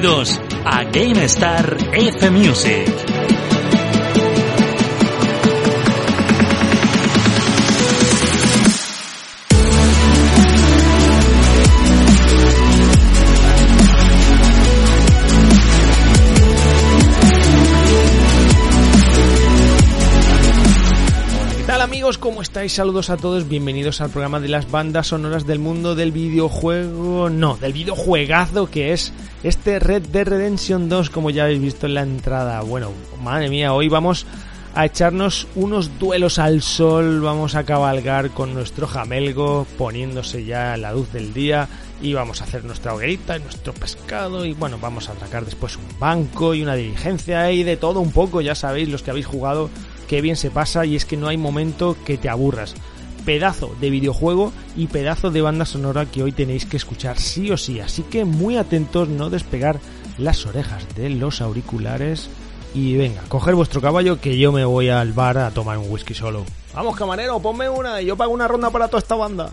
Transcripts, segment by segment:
Bienvenidos a GameStar F Music. Amigos? ¿Cómo estáis? Saludos a todos, bienvenidos al programa de las bandas sonoras del mundo del videojuego, no, del videojuegazo que es este Red Dead Redemption 2, como ya habéis visto en la entrada. Bueno, madre mía, hoy vamos a echarnos unos duelos al sol, vamos a cabalgar con nuestro jamelgo poniéndose ya la luz del día y vamos a hacer nuestra hoguerita y nuestro pescado y bueno, vamos a atracar después un banco y una diligencia y de todo un poco, ya sabéis los que habéis jugado qué bien se pasa y es que no hay momento que te aburras. Pedazo de videojuego y pedazo de banda sonora que hoy tenéis que escuchar sí o sí, así que muy atentos, no despegar las orejas de los auriculares y venga, coger vuestro caballo que yo me voy al bar a tomar un whisky solo. Vamos camarero, ponme una y yo pago una ronda para toda esta banda.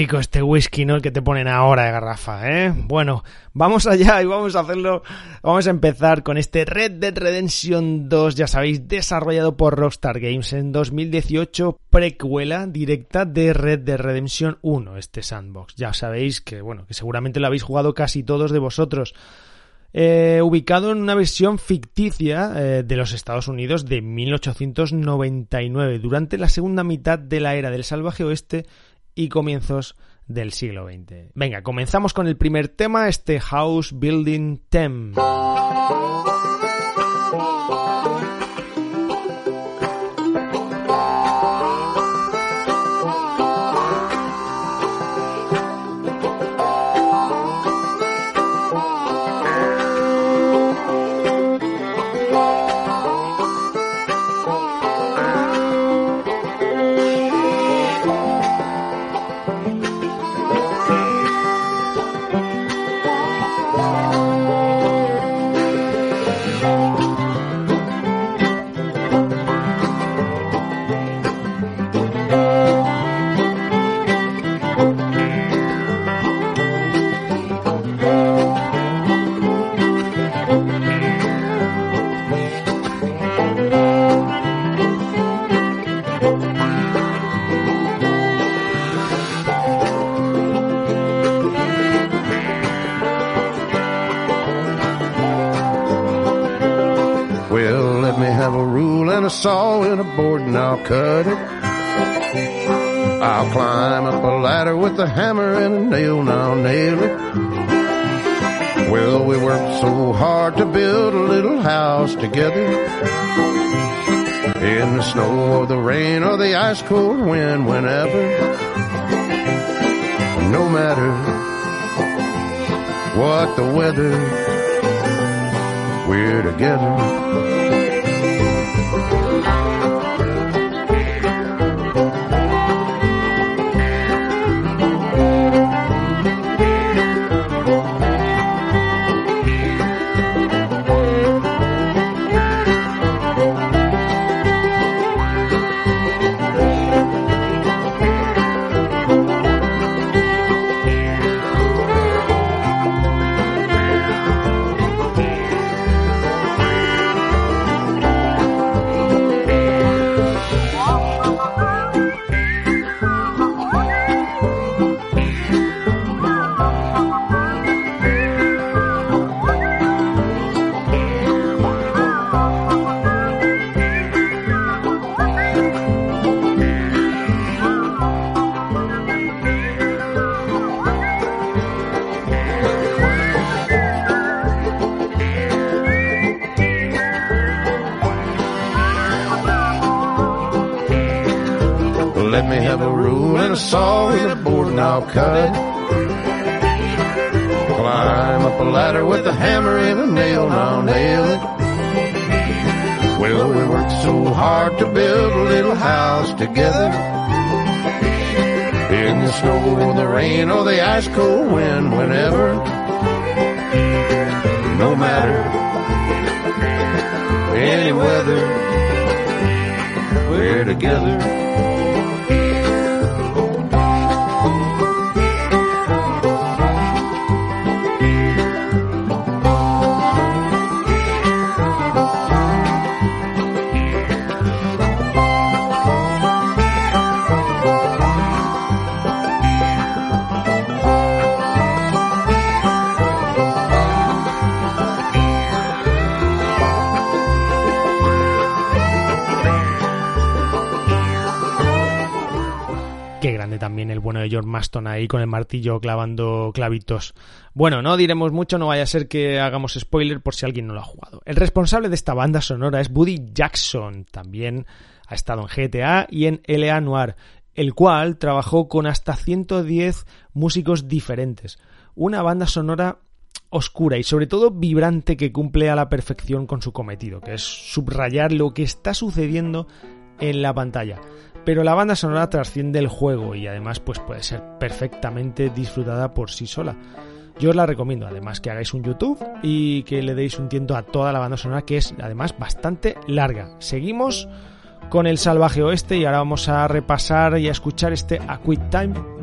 este whisky, ¿no? El que te ponen ahora de garrafa, ¿eh? Bueno, vamos allá y vamos a hacerlo. Vamos a empezar con este Red Dead Redemption 2, ya sabéis, desarrollado por Rockstar Games en 2018, precuela directa de Red Dead Redemption 1, este sandbox. Ya sabéis que, bueno, que seguramente lo habéis jugado casi todos de vosotros. Eh, ubicado en una versión ficticia eh, de los Estados Unidos de 1899, durante la segunda mitad de la era del salvaje oeste y comienzos del siglo XX. Venga, comenzamos con el primer tema, este House Building Theme. Cold wind, whenever. No matter what the weather, we're together. Saw with a board and I'll cut. it. Climb up a ladder with a hammer and a nail and I'll nail it. Well, we worked so hard to build a little house together. In the snow, or the rain, or the ice cold wind, whenever. No matter any weather, we're together. George Maston ahí con el martillo clavando clavitos. Bueno, no diremos mucho, no vaya a ser que hagamos spoiler por si alguien no lo ha jugado. El responsable de esta banda sonora es Buddy Jackson, también ha estado en GTA y en LA Noir, el cual trabajó con hasta 110 músicos diferentes. Una banda sonora oscura y sobre todo vibrante que cumple a la perfección con su cometido, que es subrayar lo que está sucediendo en la pantalla pero la banda sonora trasciende el juego y además pues puede ser perfectamente disfrutada por sí sola. Yo os la recomiendo, además que hagáis un YouTube y que le deis un tiento a toda la banda sonora que es además bastante larga. Seguimos con el salvaje oeste y ahora vamos a repasar y a escuchar este A Quick Time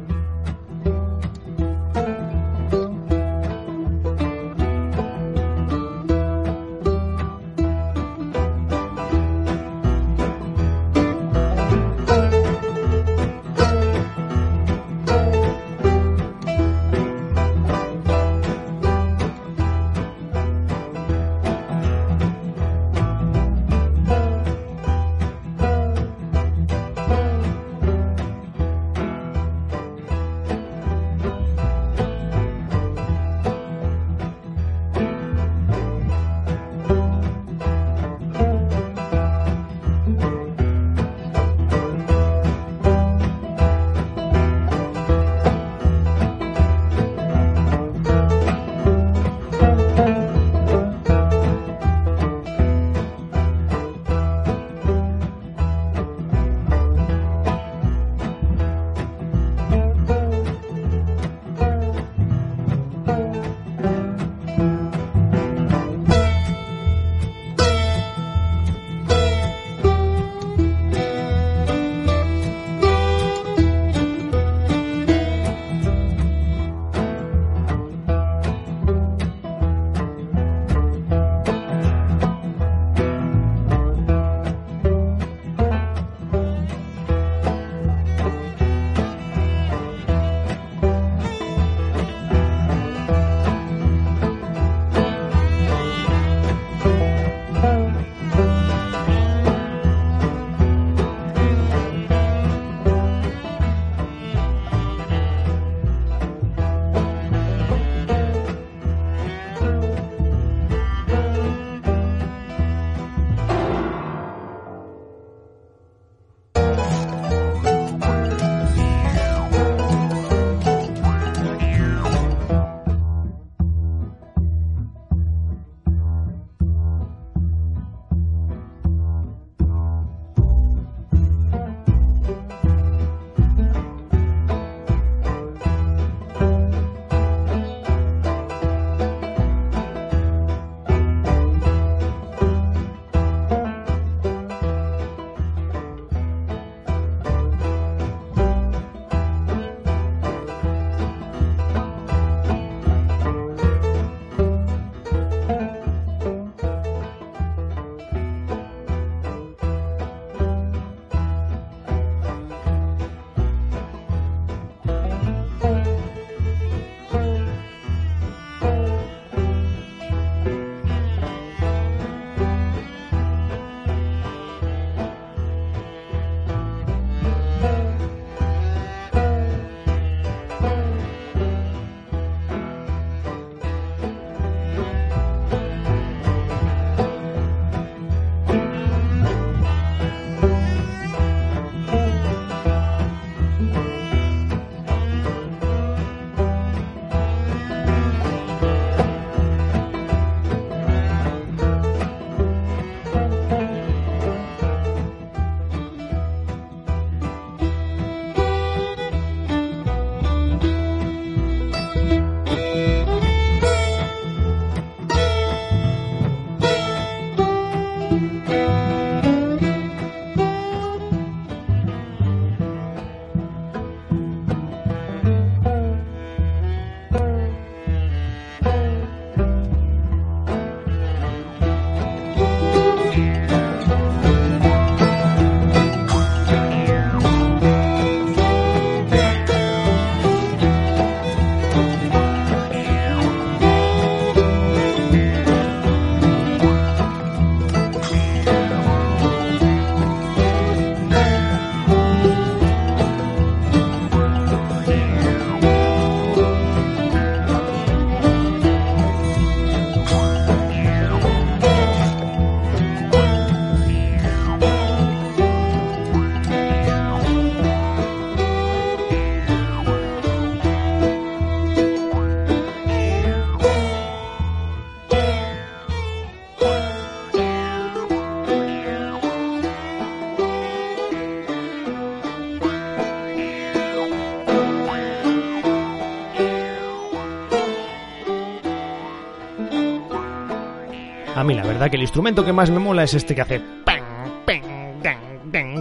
que el instrumento que más me mola es este que hace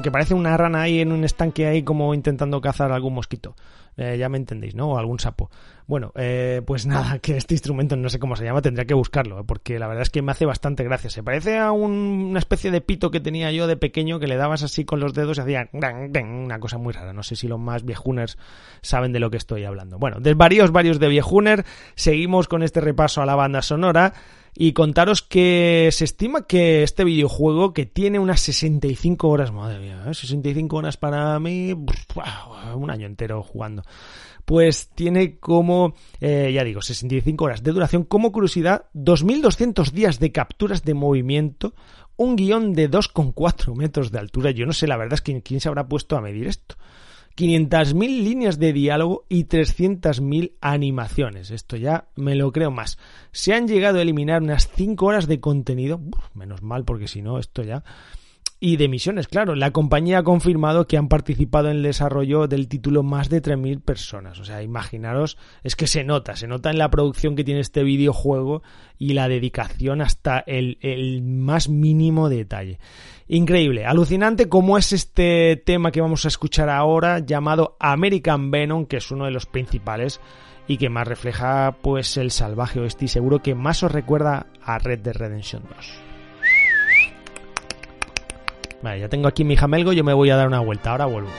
que parece una rana ahí en un estanque ahí como intentando cazar algún mosquito. Eh, ya me entendéis, ¿no? O algún sapo. Bueno, eh, pues nada, que este instrumento no sé cómo se llama, tendría que buscarlo, ¿eh? porque la verdad es que me hace bastante gracia. Se parece a una especie de pito que tenía yo de pequeño que le dabas así con los dedos y hacía una cosa muy rara. No sé si los más viejuners saben de lo que estoy hablando. Bueno, de varios, varios de viejuner, seguimos con este repaso a la banda sonora y contaros que se estima que este videojuego que tiene unas 65 horas, madre mía, 65 horas para mí, un año entero jugando pues tiene como, eh, ya digo, 65 horas de duración. Como curiosidad, 2.200 días de capturas de movimiento, un guion de 2,4 metros de altura. Yo no sé, la verdad es que quién se habrá puesto a medir esto. 500.000 líneas de diálogo y 300.000 animaciones. Esto ya me lo creo más. Se han llegado a eliminar unas 5 horas de contenido. menos mal, porque si no, esto ya y de misiones, claro. La compañía ha confirmado que han participado en el desarrollo del título más de 3.000 personas. O sea, imaginaros, es que se nota, se nota en la producción que tiene este videojuego y la dedicación hasta el, el más mínimo detalle. Increíble, alucinante como es este tema que vamos a escuchar ahora llamado American Venom, que es uno de los principales y que más refleja pues el salvaje oeste y seguro que más os recuerda a Red Dead Redemption 2. Vale, ya tengo aquí mi jamelgo, yo me voy a dar una vuelta, ahora vuelvo.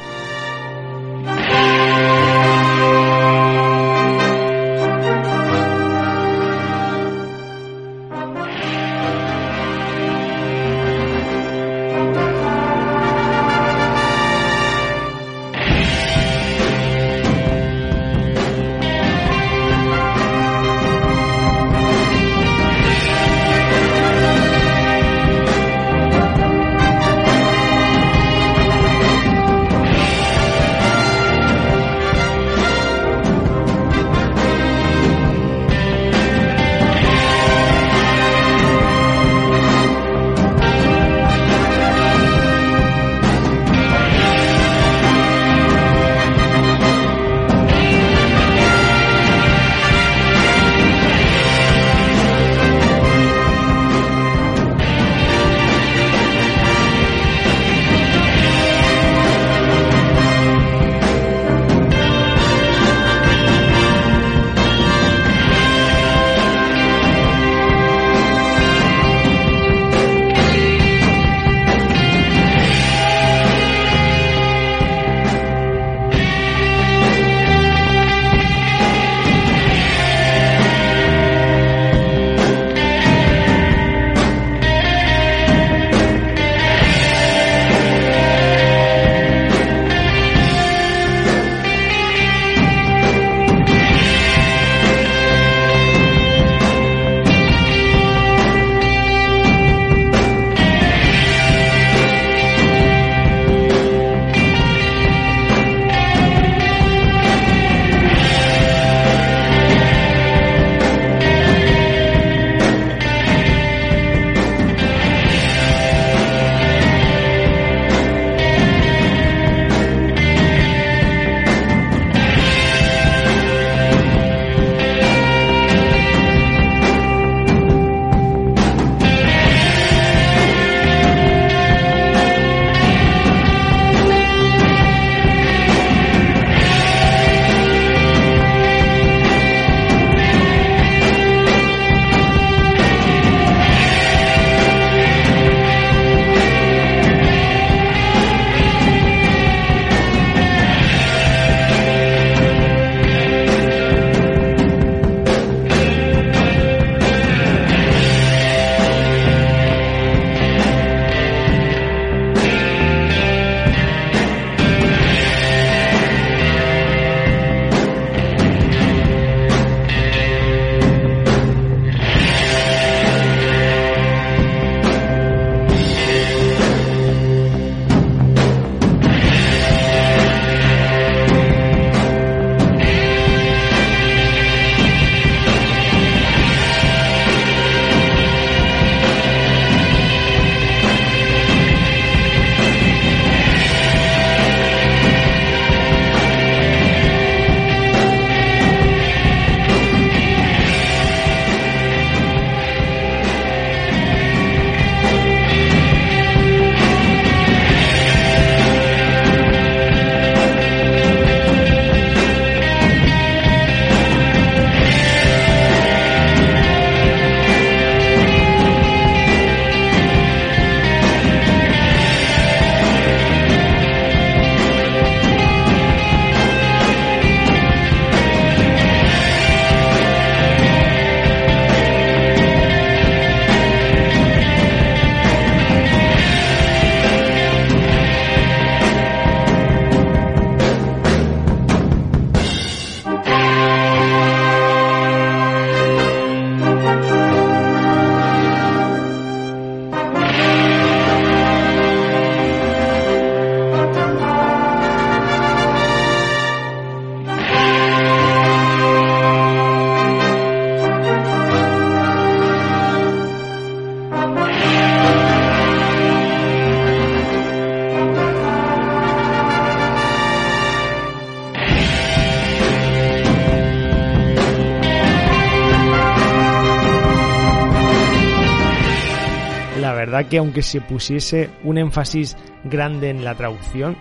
Que aunque se pusiese un énfasis grande en la traducción,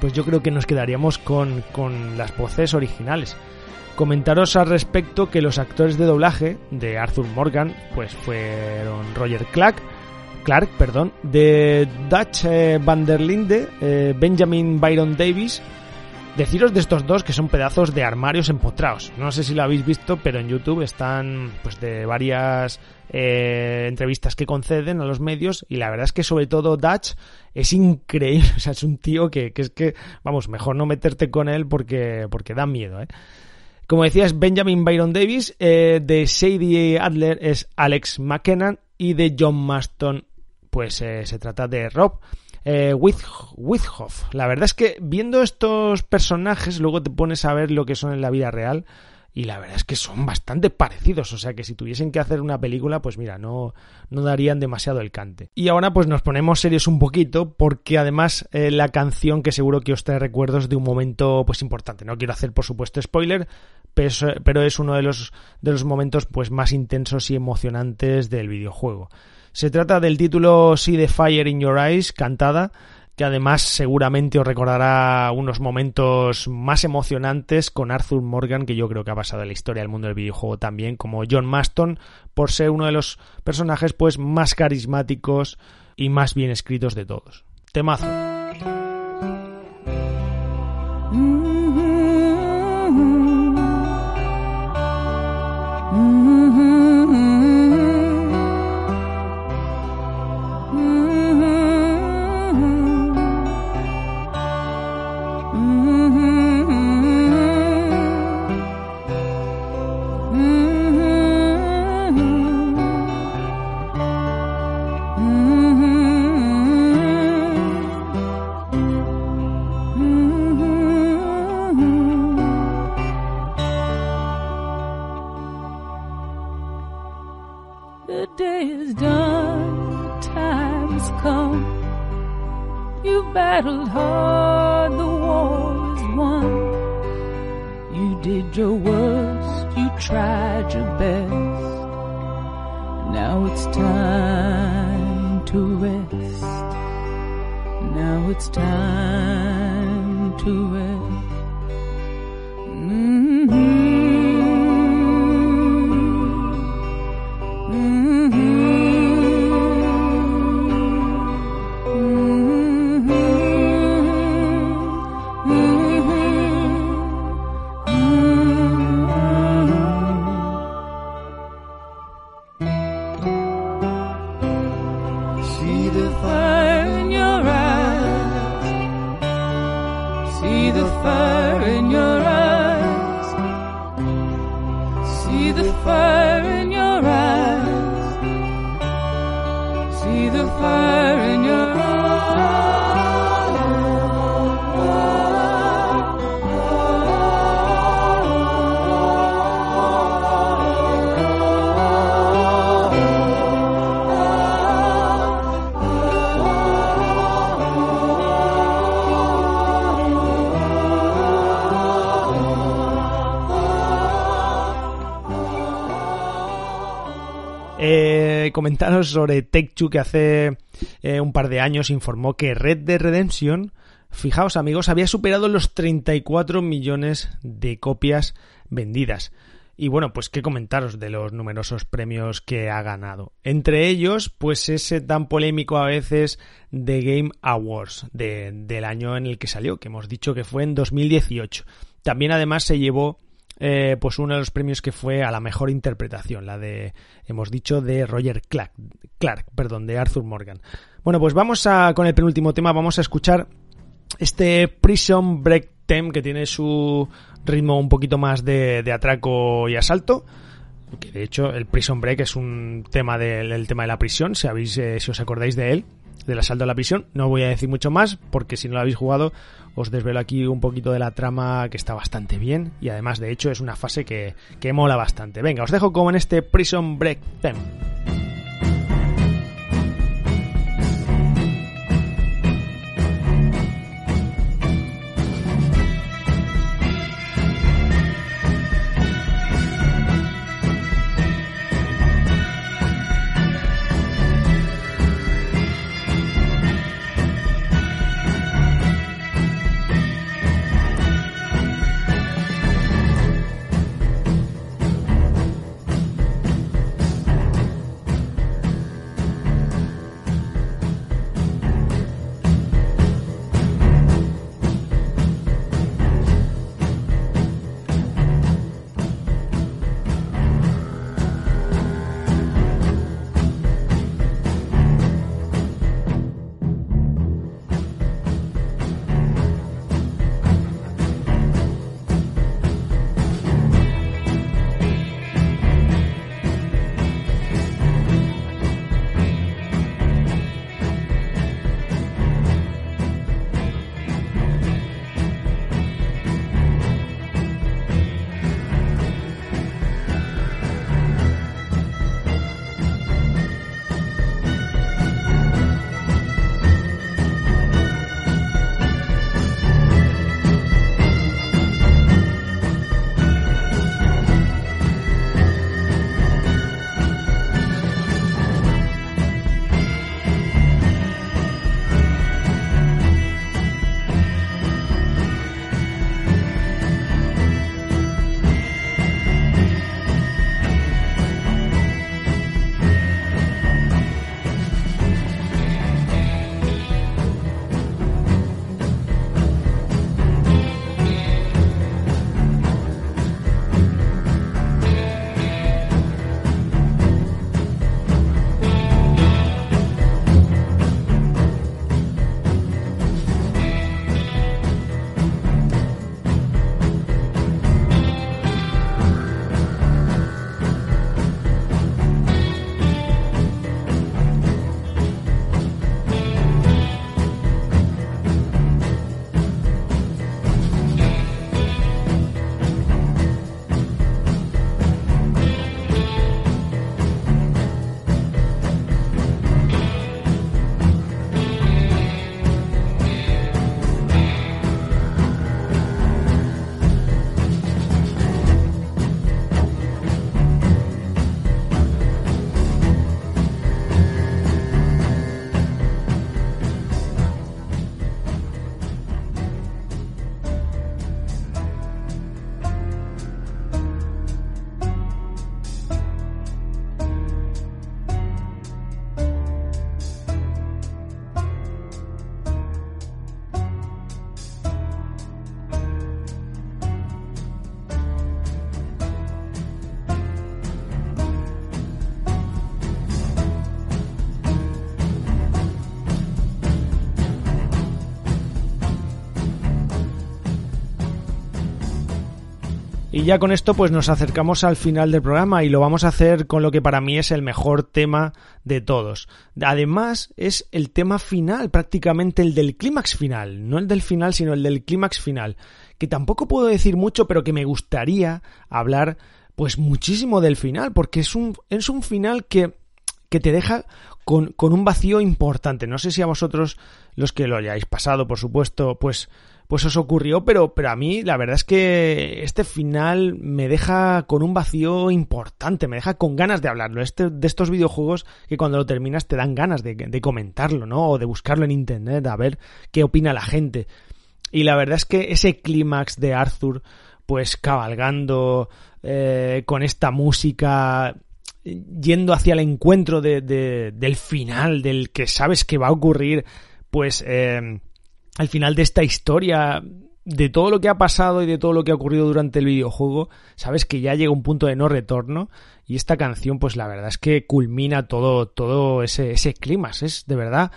pues yo creo que nos quedaríamos con, con las voces originales. Comentaros al respecto que los actores de doblaje de Arthur Morgan pues fueron Roger Clark, Clark, perdón, de Dutch eh, van der Linde, eh, Benjamin Byron Davis. Deciros de estos dos que son pedazos de armarios empotrados. No sé si lo habéis visto, pero en YouTube están pues de varias eh, entrevistas que conceden a los medios y la verdad es que sobre todo Dutch es increíble. O sea, es un tío que, que es que, vamos, mejor no meterte con él porque, porque da miedo, ¿eh? Como decías, Benjamin Byron Davis, eh, de Sadie Adler es Alex McKenna y de John Maston, pues eh, se trata de Rob eh, Withoff. La verdad es que viendo estos personajes, luego te pones a ver lo que son en la vida real y la verdad es que son bastante parecidos, o sea que si tuviesen que hacer una película, pues mira, no, no darían demasiado el cante. Y ahora pues nos ponemos serios un poquito, porque además eh, la canción que seguro que os trae recuerdos de un momento pues importante. No quiero hacer por supuesto spoiler, pero es uno de los, de los momentos pues más intensos y emocionantes del videojuego. Se trata del título See the Fire in Your Eyes, cantada que además seguramente os recordará unos momentos más emocionantes con Arthur Morgan, que yo creo que ha pasado en la historia del mundo del videojuego también, como John Maston, por ser uno de los personajes pues más carismáticos y más bien escritos de todos. Temazo. Comentaros sobre Take-Two que hace eh, un par de años informó que Red Dead Redemption, fijaos amigos, había superado los 34 millones de copias vendidas. Y bueno, pues qué comentaros de los numerosos premios que ha ganado. Entre ellos, pues ese tan polémico a veces de Game Awards del año en el que salió, que hemos dicho que fue en 2018. También además se llevó eh, pues uno de los premios que fue a la mejor interpretación, la de, hemos dicho, de Roger Clark, Clark perdón, de Arthur Morgan. Bueno, pues vamos a, con el penúltimo tema, vamos a escuchar este Prison Break Theme que tiene su ritmo un poquito más de, de atraco y asalto que de hecho el Prison Break es un tema del tema de la prisión, si, habéis, eh, si os acordáis de él, del asalto a la prisión. No voy a decir mucho más porque si no lo habéis jugado os desvelo aquí un poquito de la trama que está bastante bien y además de hecho es una fase que, que mola bastante. Venga, os dejo como en este Prison Break Theme. Ya con esto pues nos acercamos al final del programa y lo vamos a hacer con lo que para mí es el mejor tema de todos. Además es el tema final, prácticamente el del clímax final, no el del final sino el del clímax final, que tampoco puedo decir mucho pero que me gustaría hablar pues muchísimo del final, porque es un, es un final que, que te deja con, con un vacío importante. No sé si a vosotros, los que lo hayáis pasado, por supuesto, pues pues os ocurrió, pero, pero a mí la verdad es que este final me deja con un vacío importante, me deja con ganas de hablarlo. Este, de estos videojuegos que cuando lo terminas te dan ganas de, comentarlo, ¿no? O de buscarlo en internet, a ver qué opina la gente. Y la verdad es que ese clímax de Arthur, pues cabalgando eh, con esta música, yendo hacia el encuentro de, del final, del que sabes que va a ocurrir, pues eh, al final de esta historia, de todo lo que ha pasado y de todo lo que ha ocurrido durante el videojuego, sabes que ya llega un punto de no retorno y esta canción pues la verdad es que culmina todo todo ese ese clima, es de verdad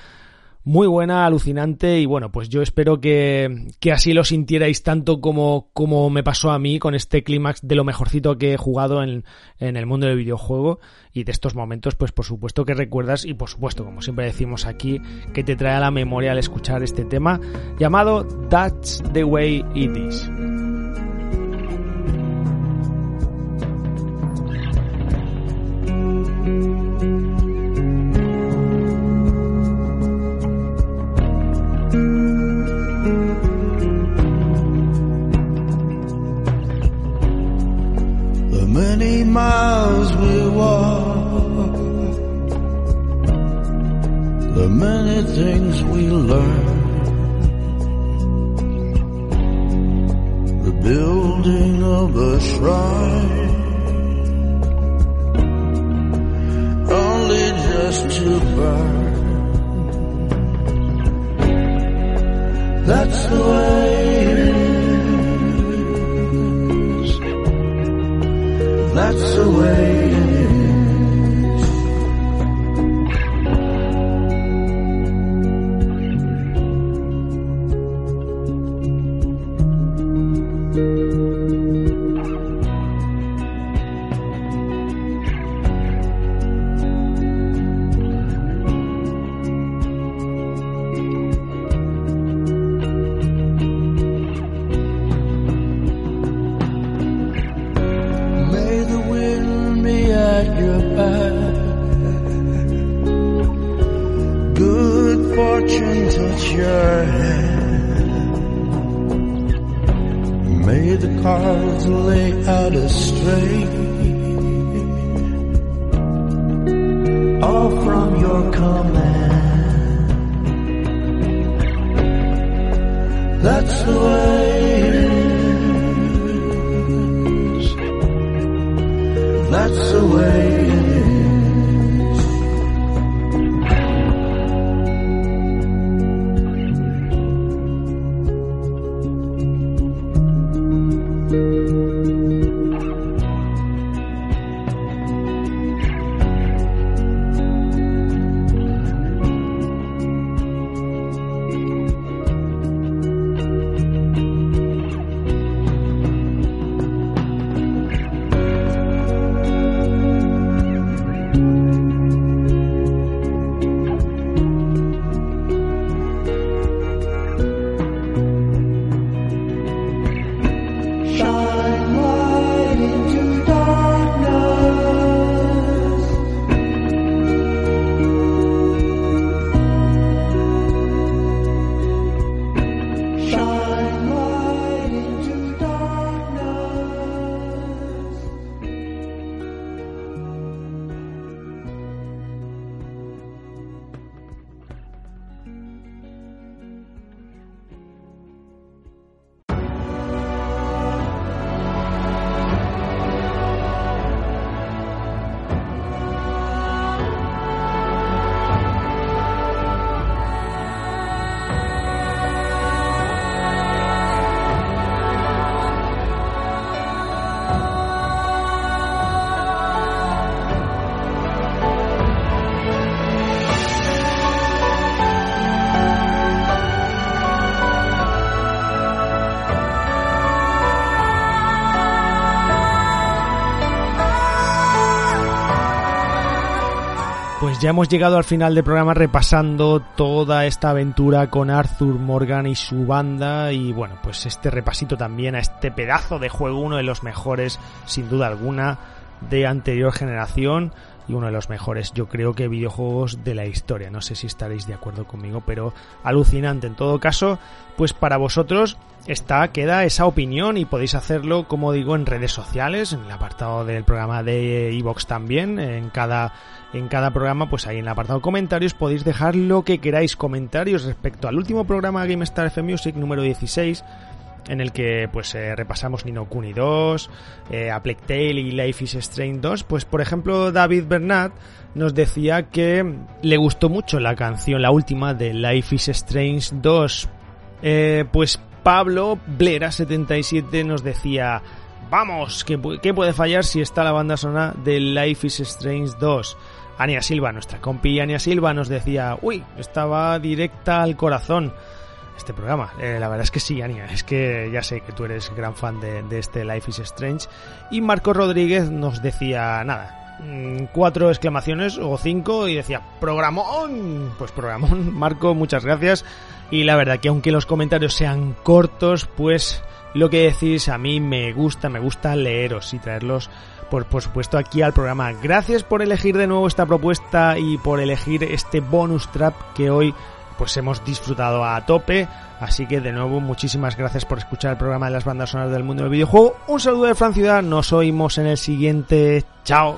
muy buena, alucinante y bueno, pues yo espero que, que así lo sintierais tanto como, como me pasó a mí con este clímax de lo mejorcito que he jugado en, en el mundo del videojuego y de estos momentos pues por supuesto que recuerdas y por supuesto como siempre decimos aquí que te trae a la memoria al escuchar este tema llamado That's the Way It Is. Many things we learn, the building of a shrine, only just to burn. That's the way it is. That's the way ya hemos llegado al final del programa repasando toda esta aventura con Arthur Morgan y su banda y bueno, pues este repasito también a este pedazo de juego, uno de los mejores sin duda alguna de anterior generación y uno de los mejores, yo creo que videojuegos de la historia. No sé si estaréis de acuerdo conmigo, pero alucinante. En todo caso, pues para vosotros está, queda esa opinión y podéis hacerlo, como digo, en redes sociales, en el apartado del programa de Evox también, en cada, en cada programa, pues ahí en el apartado comentarios podéis dejar lo que queráis, comentarios respecto al último programa GameStar F Music número 16, en el que pues eh, repasamos Nino Kuni 2, eh, A y Life is Strange 2, pues por ejemplo David Bernat nos decía que le gustó mucho la canción, la última de Life is Strange 2. Eh, pues Pablo Blera77 nos decía, vamos, ¿qué, ¿qué puede fallar si está la banda sonora de Life is Strange 2? Ania Silva, nuestra compi Ania Silva nos decía, uy, estaba directa al corazón este programa. Eh, la verdad es que sí, Ania, es que ya sé que tú eres gran fan de, de este Life is Strange. Y Marco Rodríguez nos decía, nada, mm, cuatro exclamaciones o cinco y decía, programón. Pues programón, Marco, muchas gracias. Y la verdad que aunque los comentarios sean cortos, pues lo que decís a mí me gusta, me gusta leeros y traerlos por, por supuesto aquí al programa. Gracias por elegir de nuevo esta propuesta y por elegir este bonus trap que hoy pues hemos disfrutado a tope. Así que de nuevo muchísimas gracias por escuchar el programa de las bandas sonoras del mundo del videojuego. Un saludo de Fran Ciudad, nos oímos en el siguiente. Chao.